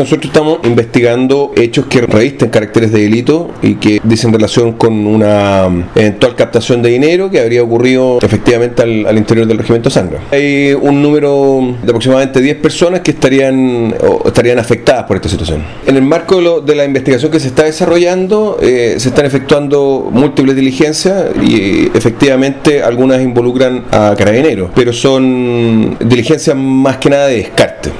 Nosotros estamos investigando hechos que revisten caracteres de delito y que dicen relación con una um, eventual captación de dinero que habría ocurrido efectivamente al, interior del regimiento Sangre. Hay un número de aproximadamente 10 personas que estarían, estarían afectadas por esta situación. En el marco de, la investigación que se está desarrollando, eh, se están efectuando múltiples diligencias y efectivamente algunas involucran a carabineros, pero son diligencias más que nada de descarte.